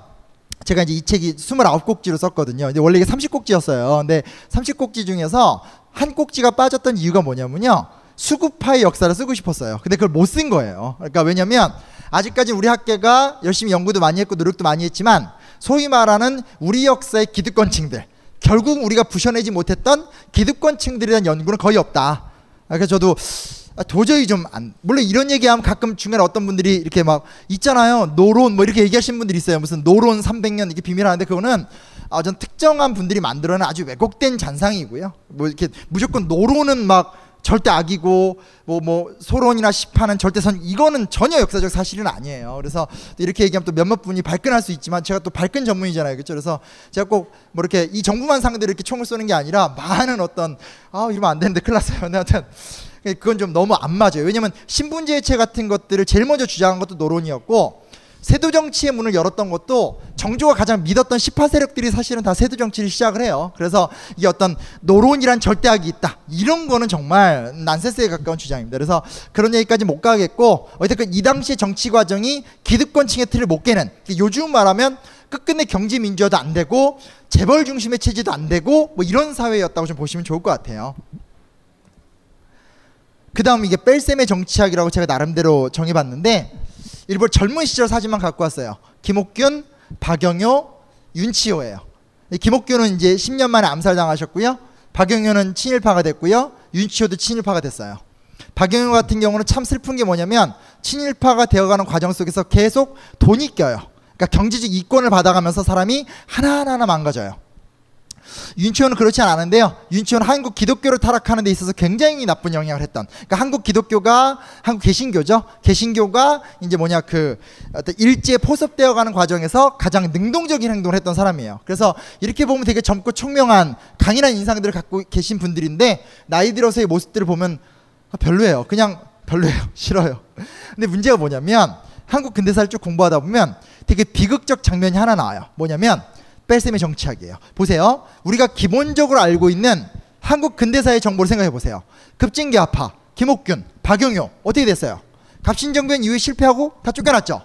제가 이제 이 책이 29꼭지로 썼거든요. 근데 원래 이게 30꼭지였어요. 근데 30꼭지 중에서 한 꼭지가 빠졌던 이유가 뭐냐면요. 수구파의 역사를 쓰고 싶었어요. 근데 그걸 못 쓴 거예요. 그러니까 왜냐면 아직까지 우리 학계가 열심히 연구도 많이 했고 노력도 많이 했지만 소위 말하는 우리 역사의 기득권층들 결국 우리가 부셔내지 못했던 기득권층들에 대한 연구는 거의 없다. 그래서 저도 도저히 좀 안, 물론 이런 얘기하면 가끔 중간에 어떤 분들이 이렇게 막 있잖아요. 노론 뭐 이렇게 얘기하시는 분들이 있어요. 무슨 노론 300년 이렇게 비밀하는데 그거는 아, 전 특정한 분들이 만들어낸 아주 왜곡된 잔상이고요. 뭐 이렇게 무조건 노론은 막 절대 악이고 뭐뭐 소론이나 시파는 절대 선 이거는 전혀 역사적 사실은 아니에요. 그래서 이렇게 얘기하면 또 몇몇 분이 발끈할 수 있지만 제가 또 발끈 전문이잖아요. 그렇죠? 그래서 제가 꼭 뭐 이렇게 이 정부만 상대로 이렇게 총을 쏘는 게 아니라 많은 어떤 아 이러면 안 되는데. 근데 하여튼 그건 좀 너무 안 맞아요. 왜냐면 신분제체 같은 것들을 제일 먼저 주장한 것도 노론이었고 세도 정치의 문을 열었던 것도 정조가 가장 믿었던 시파 세력들이 사실은 다 세도 정치를 시작을 해요. 그래서 이 어떤 노론이란 절대악이 있다. 이런 거는 정말 난센스에 가까운 주장입니다. 그래서 그런 얘기까지 못 가겠고 어쨌든 이 당시의 정치 과정이 기득권층의 틀을 못 깨는 요즘 말하면 끝끝내 경제 민주화도 안 되고 재벌 중심의 체제도 안 되고 뭐 이런 사회였다고 좀 보시면 좋을 것 같아요. 그 다음 이게 뺄셈의 정치학이라고 제가 나름대로 정해봤는데 일부 젊은 시절 사진만 갖고 왔어요. 김옥균, 박영효, 윤치호예요. 김옥균은 이제 10년 만에 암살당하셨고요. 박영효는 친일파가 됐고요. 윤치호도 친일파가 됐어요. 박영효 같은 경우는 참 슬픈 게 뭐냐면 친일파가 되어가는 과정 속에서 계속 돈이 껴요. 그러니까 경제적 이권을 받아가면서 사람이 하나하나 망가져요. 윤치호는 그렇지 않았는데요. 윤치호는 한국 기독교를 타락하는 데 있어서 굉장히 나쁜 영향을 했던. 그러니까 한국 기독교가 한국 개신교죠. 개신교가 이제 뭐냐 그 일제에 포섭되어가는 과정에서 가장 능동적인 행동을 했던 사람이에요. 그래서 이렇게 보면 되게 젊고 총명한 강인한 인상들을 갖고 계신 분들인데 나이 들어서의 모습들을 보면 아, 별로예요. 그냥 별로예요. 싫어요. 근데 문제가 뭐냐면 한국 근대사를 쭉 공부하다 보면 되게 비극적 장면이 하나 나와요. 뭐냐면 뺄셈의 정치학이에요. 보세요. 우리가 기본적으로 알고 있는 한국 근대사의 정보를 생각해 보세요. 급진계 아파, 김옥균, 박용효 어떻게 됐어요? 갑신정변 이후에 실패하고 다 쫓겨났죠.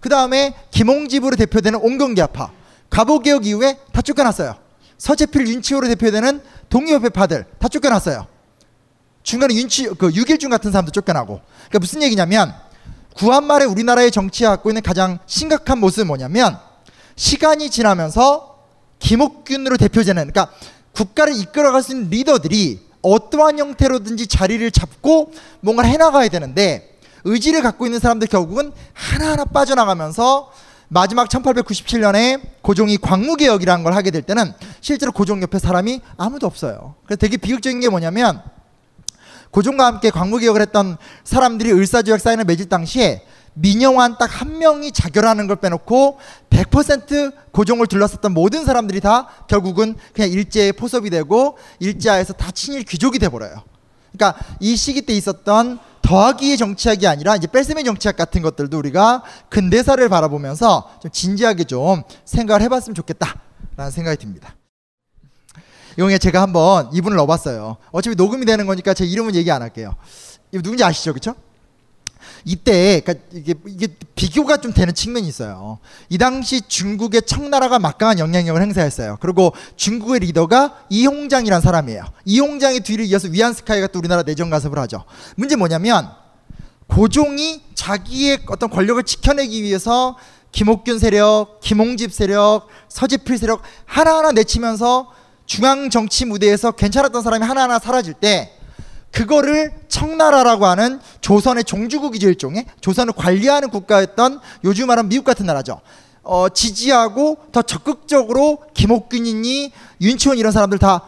그 다음에 김홍집으로 대표되는 옹경계 아파, 갑오개혁 이후에 다 쫓겨났어요. 서재필 윤치호로 대표되는 독립협회파들 다 쫓겨났어요. 중간에 윤치 그 유길중 같은 사람도 쫓겨나고. 그러니까 무슨 얘기냐면 구한 말에 우리나라의 정치에 갖고 있는 가장 심각한 모습은 뭐냐면 시간이 지나면서 김옥균으로 대표되는 그러니까 국가를 이끌어갈 수 있는 리더들이 어떠한 형태로든지 자리를 잡고 뭔가를 해나가야 되는데 의지를 갖고 있는 사람들 결국은 하나하나 빠져나가면서 마지막 1897년에 고종이 광무개혁이라는 걸 하게 될 때는 실제로 고종 옆에 사람이 아무도 없어요. 그래서 되게 비극적인 게 뭐냐면 고종과 함께 광무개혁을 했던 사람들이 을사조약 사인을 맺을 당시에 민영환 딱 한 명이 자결하는 걸 빼놓고 100% 고종을 둘러쌌던 모든 사람들이 다 결국은 그냥 일제의 포섭이 되고 일제하에서 다 친일 귀족이 돼버려요. 그러니까 이 시기 때 있었던 더하기의 정치학이 아니라 이제 뺄셈의 정치학 같은 것들도 우리가 근대사를 바라보면서 좀 진지하게 좀 생각을 해봤으면 좋겠다라는 생각이 듭니다. 이거 제가 한번 이분을 넣어봤어요. 어차피 녹음이 되는 거니까 제 이름은 얘기 안 할게요. 이거 누군지 아시죠, 그렇죠? 이때 그러니까 이게 이게 비교가 좀 되는 측면이 있어요. 이 당시 중국의 청나라가 막강한 영향력을 행사했어요. 그리고 중국의 리더가 이홍장이라는 사람이에요. 이홍장의 뒤를 이어서 위안스카이가 또 우리나라 내정 가섭을 하죠. 문제 뭐냐면 고종이 자기의 어떤 권력을 지켜내기 위해서 김옥균 세력, 김홍집 세력, 서지필 세력 하나하나 내치면서 중앙 정치 무대에서 괜찮았던 사람이 하나하나 사라질 때 그거를 청나라라고 하는 조선의 종주국이죠 일종의 조선을 관리하는 국가였던 요즘 말하는 미국 같은 나라죠. 어, 지지하고 더 적극적으로 김옥균이니 윤치원 이런 사람들 다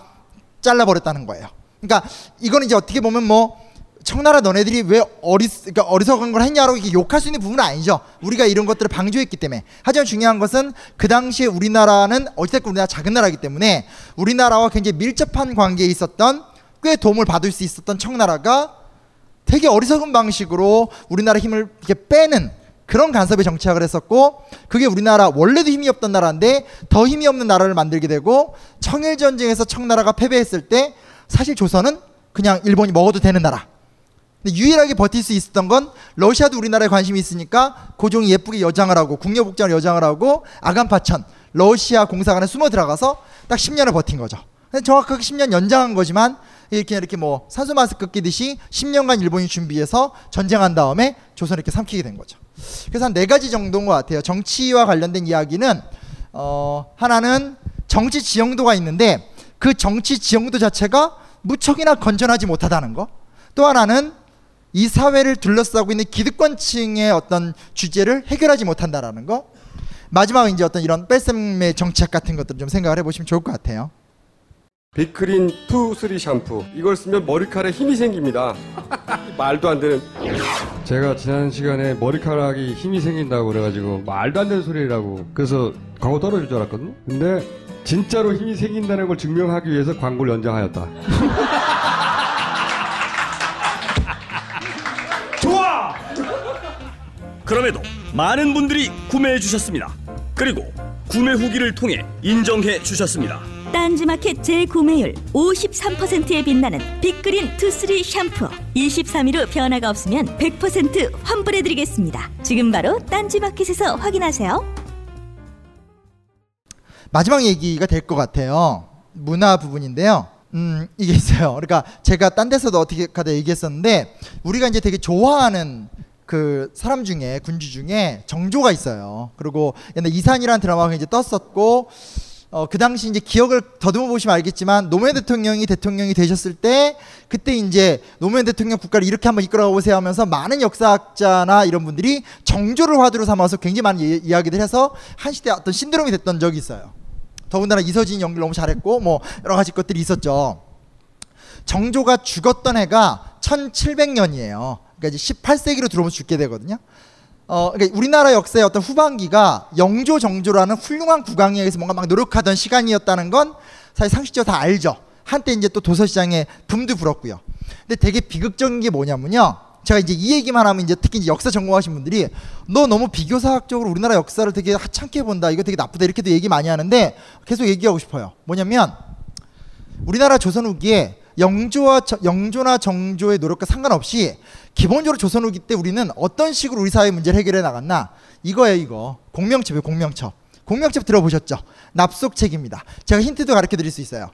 잘라버렸다는 거예요. 그러니까 이거는 이제 어떻게 보면 뭐 청나라 너네들이 왜 어리, 그러니까 어리석은 걸 했냐라고 이게 욕할 수 있는 부분은 아니죠. 우리가 이런 것들을 방조했기 때문에. 하지만 중요한 것은 그 당시에 우리나라는 어찌됐건 우리나라 작은 나라이기 때문에 우리나라와 굉장히 밀접한 관계에 있었던 꽤 도움을 받을 수 있었던 청나라가 되게 어리석은 방식으로 우리나라 힘을 이렇게 빼는 그런 간섭의 정치학을 했었고 그게 우리나라 원래도 힘이 없던 나라인데 더 힘이 없는 나라를 만들게 되고 청일 전쟁에서 청나라가 패배했을 때 사실 조선은 그냥 일본이 먹어도 되는 나라 근데 유일하게 버틸 수 있었던 건 러시아도 우리나라에 관심이 있으니까 고종이 예쁘게 여장을 하고 국녀복장을 여장을 하고 아간파천 러시아 공사관에 숨어 들어가서 딱 10년을 버틴 거죠. 정확하게 10년 연장한 거지만 이렇게 이렇게 뭐 산소 마스크 끼듯이 10년간 일본이 준비해서 전쟁한 다음에 조선을 이렇게 삼키게 된 거죠. 그래서 한 네 가지 정도인 것 같아요. 정치와 관련된 이야기는 어 하나는 정치 지형도가 있는데 그 정치 지형도 자체가 무척이나 건전하지 못하다는 거. 또 하나는 이 사회를 둘러싸고 있는 기득권층의 어떤 주제를 해결하지 못한다라는 거. 마지막은 이제 어떤 이런 뺄셈의 정책 같은 것들 좀 생각을 해보시면 좋을 것 같아요. 빅그린 투 쓰리 샴푸. 이걸 쓰면 머리카락에 힘이 생깁니다. 말도 안 되는. 제가 지난 시간에 머리카락이 힘이 생긴다고 그래가지고 말도 안 되는 소리라고 그래서 광고 떨어질 줄 알았거든요 근데 진짜로 힘이 생긴다는 걸 증명하기 위해서 광고를 연장하였다 그럼에도 많은 분들이 구매해 주셨습니다. 그리고 구매 후기를 통해 인정해 주셨습니다. 딴지마켓 재구매율 53%에 빛나는 빅그린 투쓰리 샴푸 23일 후 변화가 없으면 100% 환불해드리겠습니다. 지금 바로 딴지마켓에서 확인하세요. 마지막 얘기가 될 것 같아요. 문화 부분인데요. 음, 이게 있어요. 그러니까 제가 딴 데서도 어떻게 가다 얘기했었는데 우리가 이제 되게 좋아하는 그 사람 중에 군주 중에 정조가 있어요. 그리고 옛날 이산이라는 드라마가 이제 떴었고 어, 그 당시 이제 기억을 더듬어 보시면 알겠지만 노무현 대통령이 대통령이 되셨을 때 그때 이제 노무현 대통령 국가를 이렇게 한번 이끌어가 보세요 하면서 많은 역사학자나 이런 분들이 정조를 화두로 삼아서 굉장히 많은 이, 이야기들 해서 한 시대 어떤 신드롬이 됐던 적이 있어요. 더군다나 이서진 연기를 너무 잘했고 뭐 여러 가지 것들이 있었죠. 정조가 죽었던 해가 1700년이에요. 그러니까 이제 18세기로 들어오면 죽게 되거든요. 어, 그러니까 우리나라 역사의 어떤 후반기가 영조 정조라는 훌륭한 국왕에 의해서 뭔가 막 노력하던 시간이었다는 건 사실 상식적으로 다 알죠. 한때 이제 또 도서시장에 붐도 불었고요. 근데 되게 비극적인 게 뭐냐면요. 제가 이제 이 얘기만 하면 이제 특히 이제 역사 전공하신 분들이 너 너무 비교사학적으로 우리나라 역사를 되게 하찮게 본다. 이거 되게 나쁘다. 이렇게도 얘기 많이 하는데 계속 얘기하고 싶어요. 뭐냐면 우리나라 조선 후기에 영조와 저- 영조나 정조의 노력과 상관없이 기본적으로 조선 후기 때 우리는 어떤 식으로 우리 사회 문제를 해결해 나갔나? 이거예요 이거. 공명첩이에요 공명첩 공명첩 들어보셨죠? 납속책입니다. 제가 힌트도 가르쳐 드릴 수 있어요.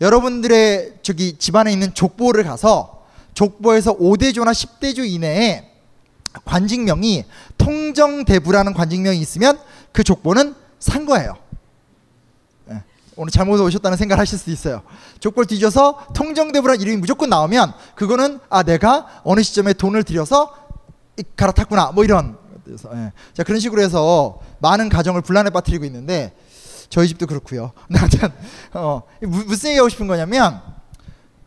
여러분들의 저기 집안에 있는 족보를 가서 족보에서 5대조나 10대조 이내에 관직명이 통정대부라는 관직명이 있으면 그 족보는 산 거예요. 예. 오늘 잘못 오셨다는 생각을 하실 수도 있어요. 족보를 뒤져서 통정대부라는 이름이 무조건 나오면 그거는 아 내가 어느 시점에 돈을 들여서 이- 갈아탔구나 뭐 이런 그래서 예. 자 그런 식으로 해서 많은 가정을 분란에 빠뜨리고 있는데 저희 집도 그렇고요. 아무튼 어, 무- 무슨 얘기하고 싶은 거냐면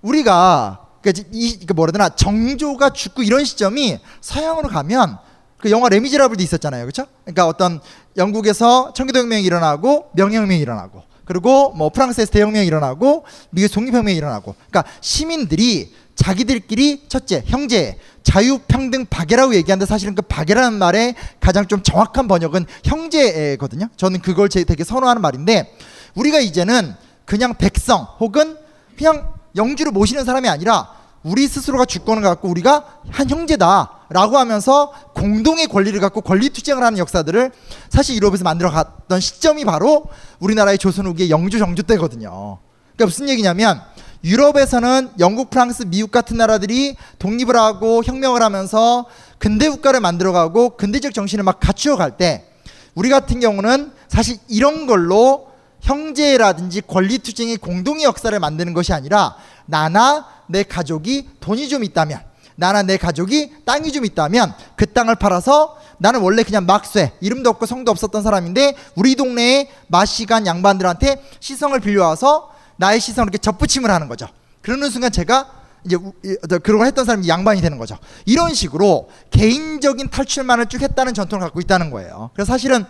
우리가 그러니까 이그 뭐라 되나 정조가 죽고 이런 시점이 서양으로 가면 그 영화 레미제라블도 있었잖아요, 그렇죠? 그러니까 어떤 영국에서 청기도혁명이 일어나고 명예혁명이 일어나고 그리고 뭐 프랑스에서 대혁명이 일어나고 미국 독립혁명이 일어나고 그러니까 시민들이 자기들끼리 첫째 형제 자유평등 박애라고 얘기하는데 사실은 그 박애라는 말의 가장 좀 정확한 번역은 형제거든요. 저는 그걸 제 되게 선호하는 말인데 우리가 이제는 그냥 백성 혹은 그냥 영주를 모시는 사람이 아니라 우리 스스로가 주권을 갖고 우리가 한 형제다라고 하면서 공동의 권리를 갖고 권리 투쟁을 하는 역사들을 사실 유럽에서 만들어 갔던 시점이 바로 우리나라의 조선 후기의 영주 정주 때거든요. 그러니까 무슨 얘기냐면 유럽에서는 영국, 프랑스, 미국 같은 나라들이 독립을 하고 혁명을 하면서 근대 국가를 만들어가고 근대적 정신을 막 갖추어 갈 때 우리 같은 경우는 사실 이런 걸로 형제라든지 권리 투쟁의 공동의 역사를 만드는 것이 아니라 나나 내 가족이 돈이 좀 있다면 나나 내 가족이 땅이 좀 있다면 그 땅을 팔아서 나는 원래 그냥 막쇠 이름도 없고 성도 없었던 사람인데 우리 동네에 마시간 양반들한테 시성을 빌려와서 나의 시성을 이렇게 접붙임을 하는 거죠. 그러는 순간 제가 이제 걸 했던 사람이 양반이 되는 거죠. 이런 식으로 개인적인 탈출만을 쭉 했다는 전통을 갖고 있다는 거예요. 그래서 사실은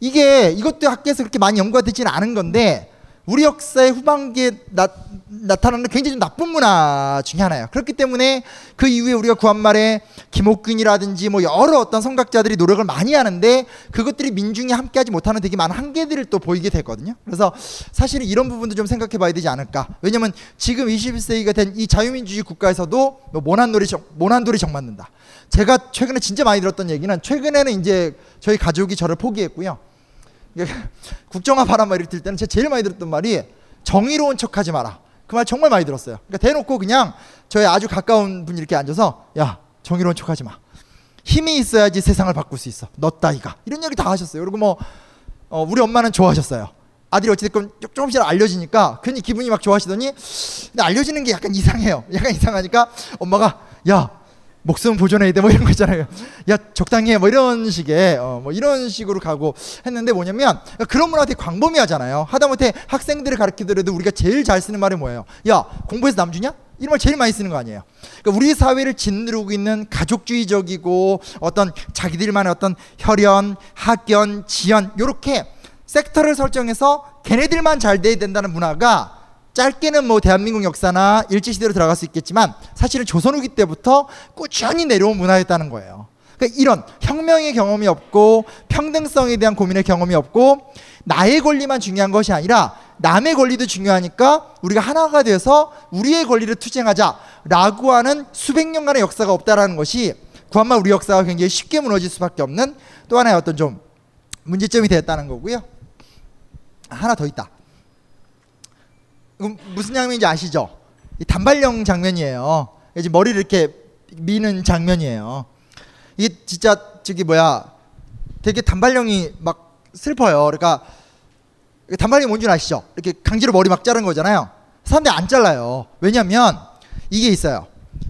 이게 이것도 학계에서 그렇게 많이 연구가 되지는 않은 건데 우리 역사의 후반기에 나, 나타나는 굉장히 좀 나쁜 문화 중에 하나예요. 그렇기 때문에 그 이후에 우리가 구한말에 김옥균이라든지 뭐 여러 어떤 성각자들이 노력을 많이 하는데 그것들이 민중이 함께하지 못하는 되게 많은 한계들을 또 보이게 되거든요. 그래서 사실은 이런 부분도 좀 생각해 봐야 되지 않을까. 왜냐면 지금 21세기가 된 이 자유민주주의 국가에서도 뭐 모난돌이 정, 모난돌이 정 맞는다. 제가 최근에 진짜 많이 들었던 얘기는 최근에는 이제 저희 가족이 저를 포기했고요. 이게 국정화 바람 막 이럴 때는 제가 제일 많이 들었던 말이 정의로운 척하지 마라. 그 말 정말 많이 들었어요. 그러니까 대놓고 그냥 저희 아주 가까운 분이 이렇게 앉아서 야 정의로운 척하지 마. 힘이 있어야지 세상을 바꿀 수 있어. 너 따위가 이런 얘기 다 하셨어요. 그리고 뭐 어, 우리 엄마는 좋아하셨어요. 아들이 어찌됐건 조- 조금씩 알려지니까 괜히 기분이 막 좋아하시더니 근데 알려지는 게 약간 이상해요. 약간 이상하니까 엄마가 야 목숨 보존해야 돼 뭐 이런 거 있잖아요. 야 적당히 해 뭐 이런 식의 어, 뭐 이런 식으로 가고 했는데 뭐냐면 그런 문화가 되게 광범위하잖아요. 하다못해 학생들을 가르치더라도 우리가 제일 잘 쓰는 말이 뭐예요? 야 공부해서 남 주냐? 이런 말 제일 많이 쓰는 거 아니에요. 그러니까 우리 사회를 짓누르고 있는 가족주의적이고 어떤 자기들만의 어떤 혈연, 학연, 지연 요렇게 섹터를 설정해서 걔네들만 잘 돼야 된다는 문화가 짧게는 뭐 대한민국 역사나 일제시대로 들어갈 수 있겠지만 사실은 조선 후기 때부터 꾸준히 내려온 문화였다는 거예요. 그러니까 이런 혁명의 경험이 없고 평등성에 대한 고민의 경험이 없고 나의 권리만 중요한 것이 아니라 남의 권리도 중요하니까 우리가 하나가 돼서 우리의 권리를 투쟁하자라고 하는 수백 년간의 역사가 없다라는 것이 구한말 우리 역사가 굉장히 쉽게 무너질 수밖에 없는 또 하나의 어떤 좀 문제점이 되었다는 거고요. 하나 더 있다. 무슨 장면인지 아시죠? 이 단발령 장면이에요. 이제 머리를 이렇게 미는 장면이에요. 이게 진짜 저기 뭐야 되게 단발령이 막 슬퍼요. 그러니까 단발이 뭔 줄 아시죠? 이렇게 강제로 머리 막 자른 거잖아요. 사람들이 안 잘라요. 왜냐면 이게 있어요.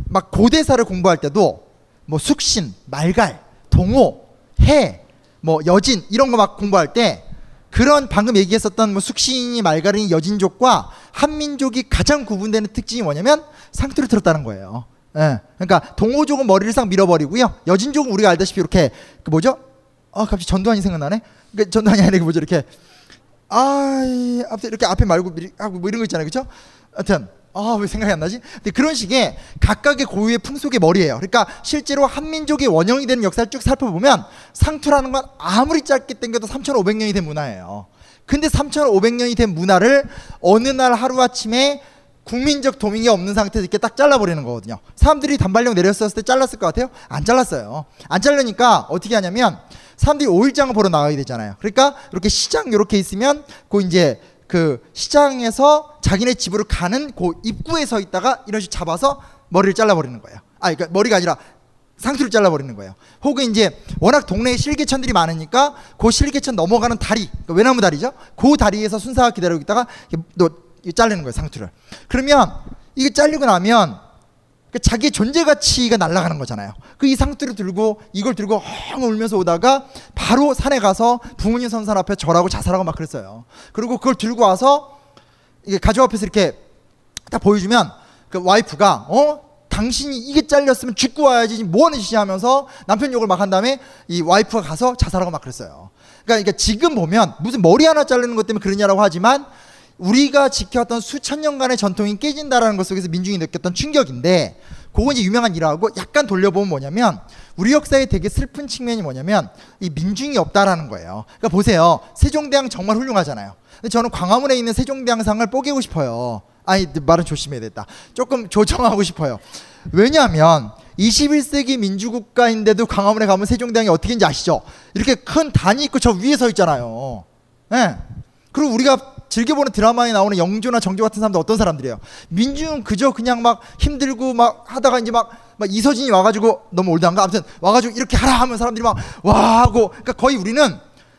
막 고대사를 공부할 때도 뭐 숙신, 말갈, 동호, 해, 뭐 여진 이런 거 막 공부할 때 그런 방금 얘기했었던 뭐 숙신이 말갈이 여진족과 한민족이 가장 구분되는 특징이 뭐냐면 상투를 틀었다는 거예요. 예. 그러니까 동호족은 머리를 싹 밀어버리고요. 여진족은 우리가 알다시피 이렇게 그 뭐죠? 아 갑자기 전두환이 생각나네. 그 전두환이 아니라 그 뭐죠? 이렇게 아 이, 앞에 이렇게 앞에 말고 하고 뭐 이런 거 있잖아요, 그렇죠? 하여튼 아 왜 생각이 안 나지? 근데 그런 식의 각각의 고유의 풍속의 머리예요. 그러니까 실제로 한민족의 원형이 되는 역사를 쭉 살펴보면 상투라는 건 아무리 짧게 당겨도 3,500년이 된 문화예요. 근데 3,500년이 된 문화를 어느 날 하루아침에 국민적 도민이 없는 상태에서 이렇게 딱 잘라버리는 거거든요. 사람들이 단발령 내렸었을 때 잘랐을 것 같아요? 안 잘랐어요. 안 자르니까 어떻게 하냐면 사람들이 오일장을 보러 나가게 되잖아요. 그러니까 이렇게 시장 이렇게 있으면 그 이제 그 시장에서 자기네 집으로 가는 그 입구에 서 있다가 이런 식으로 잡아서 머리를 잘라버리는 거예요. 아, 그러니까 머리가 아니라 상투를 잘라버리는 거예요. 혹은 이제 워낙 동네에 실개천들이 많으니까 그 실개천 넘어가는 다리, 그러니까 외나무 다리죠. 그 다리에서 순사가 기다리고 있다가 이거 자르는 거예요, 상투를. 그러면 이게 잘리고 나면 그 자기 존재 가치가 날아가는 거잖아요. 그 이 상투를 들고 이걸 들고 헝 울면서 오다가 바로 산에 가서 부모님 선산 앞에 절하고 자살하고 막 그랬어요. 그리고 그걸 들고 와서 이게 가족 앞에서 이렇게 딱 보여주면 그 와이프가 어 당신이 이게 잘렸으면 죽고 와야지 뭐 하는 짓이야 하면서 남편 욕을 막 한 다음에 이 와이프가 가서 자살하고 막 그랬어요. 그러니까 지금 보면 무슨 머리 하나 자르는 것 때문에 그러냐라고 하지만 우리가 지켜왔던 수천 년간의 전통이 깨진다라는 것 속에서 민중이 느꼈던 충격인데 그건 이제 유명한 일화고 약간 돌려보면 뭐냐면 우리 역사의 되게 슬픈 측면이 뭐냐면 이 민중이 없다라는 거예요. 그러니까 보세요. 세종대왕 정말 훌륭하잖아요. 근데 저는 광화문에 있는 세종대왕상을 뽀개고 싶어요. 아니 말은 조심해야 됐다. 조금 조정하고 싶어요. 왜냐하면 21세기 민주국가인데도 광화문에 가면 세종대왕이 어떻게인지 아시죠? 이렇게 큰 단이 있고 저 위에 서 있잖아요. 예. 그리고 우리가 즐겨보는 드라마에 나오는 영조나 정조 같은 사람들 어떤 사람들이에요? 민중은 그저 그냥 막 힘들고 막 하다가 이제 막, 막 이서진이 와가지고 너무 올드한가? 아무튼 와가지고 이렇게 하라 하면 사람들이 막 와 하고 그러니까 거의 우리는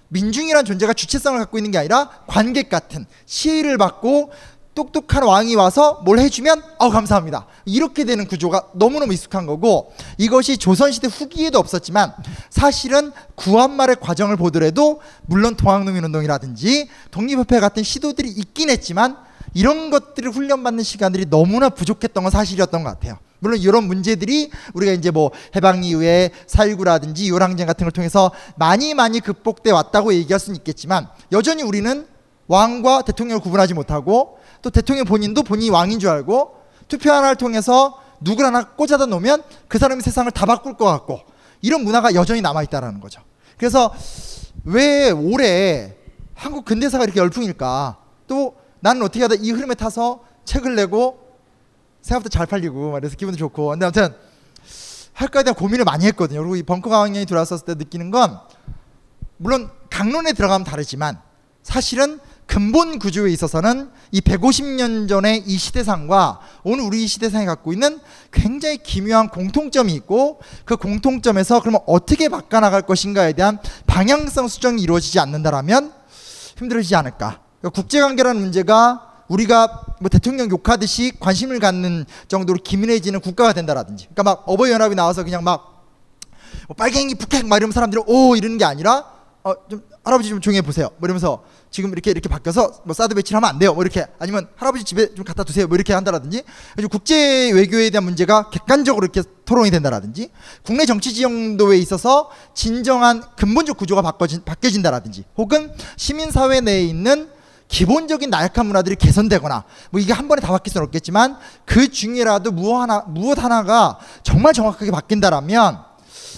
민중이란 존재가 주체성을 갖고 있는 게 아니라 관객 같은 시혜를 받고 똑똑한 왕이 와서 뭘 해주면 어 감사합니다. 이렇게 되는 구조가 너무너무 익숙한 거고 이것이 조선시대 후기에도 없었지만 사실은 구한말의 과정을 보더라도 물론 동학농민운동이라든지 독립협회 같은 시도들이 있긴 했지만 이런 것들을 훈련받는 시간들이 너무나 부족했던 건 사실이었던 것 같아요. 물론 이런 문제들이 우리가 이제 뭐 해방 이후에 4.19라든지 요랑쟁 같은 걸 통해서 많이 많이 극복돼 왔다고 얘기할 수는 있겠지만 여전히 우리는 왕과 대통령을 구분하지 못하고 또 대통령 본인도 본인이 왕인 줄 알고 투표 하나를 통해서 누구를 하나 꽂아다 놓으면 그 사람이 세상을 다 바꿀 것 같고 이런 문화가 여전히 남아있다라는 거죠. 그래서 왜 올해 한국 근대사가 이렇게 열풍일까? 또 나는 어떻게 하다 이 흐름에 타서 책을 내고 생각보다 잘 팔리고 그래서 기분도 좋고 근데 아무튼 할까에 대한 고민을 많이 했거든요. 그리고 이 벙커 강연이 들어왔었을 때 느끼는 건 물론 강론에 들어가면 다르지만 사실은 근본 구조에 있어서는 이 150년 전의 이 시대상과 오늘 우리 이 시대상이 갖고 있는 굉장히 기묘한 공통점이 있고 그 공통점에서 그러면 어떻게 바꿔나갈 것인가에 대한 방향성 수정이 이루어지지 않는다라면 힘들어지지 않을까. 그러니까 국제관계라는 문제가 우리가 뭐 대통령 욕하듯이 관심을 갖는 정도로 기민해지는 국가가 된다라든지 그러니까 막 어버이연합이 나와서 그냥 막 뭐 빨갱이 북핵 막 이러면 사람들이 오 이러는 게 아니라 어좀 할아버지 좀 조용히 해 보세요. 뭐 이러면서 지금 이렇게 이렇게 바뀌어서 뭐 사드 배치를 하면 안 돼요. 뭐 이렇게 아니면 할아버지 집에 좀 갖다 두세요. 뭐 이렇게 한다라든지 국제 외교에 대한 문제가 객관적으로 이렇게 토론이 된다라든지 국내 정치 지형도에 있어서 진정한 근본적 구조가 바꿔진 바뀌어진다라든지 혹은 시민 사회 내에 있는 기본적인 나약한 문화들이 개선되거나 뭐 이게 한 번에 다 바뀔 수는 없겠지만 그 중에라도 무엇 하나 무엇 하나가 정말 정확하게 바뀐다라면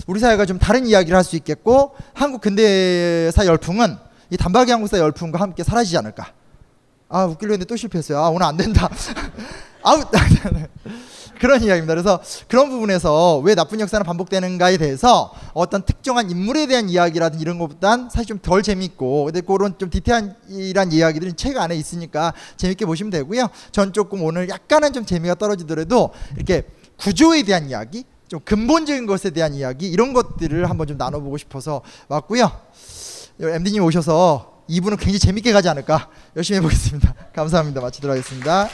우리 사회가 좀 다른 이야기를 할 수 있겠고 한국 근대사 열풍은 이 단박이 한국사 열풍과 함께 사라지지 않을까. 아 웃기려 했는데 또 실패했어요. 아 오늘 안 된다. 아우 그런 이야기입니다. 그래서 그런 부분에서 왜 나쁜 역사는 반복되는가에 대해서 어떤 특정한 인물에 대한 이야기라든지 이런 것보단 사실 좀 덜 재밌고 근데 그런 좀 디테일한 이야기들은 책 안에 있으니까 재밌게 보시면 되고요. 전 조금 오늘 약간은 좀 재미가 떨어지더라도 이렇게 구조에 대한 이야기 좀 근본적인 것에 대한 이야기 이런 것들을 한번 좀 나눠보고 싶어서 왔고요. MD님 오셔서 2부는 굉장히 재밌게 가지 않을까 열심히 해보겠습니다. 감사합니다. 마치도록 하겠습니다.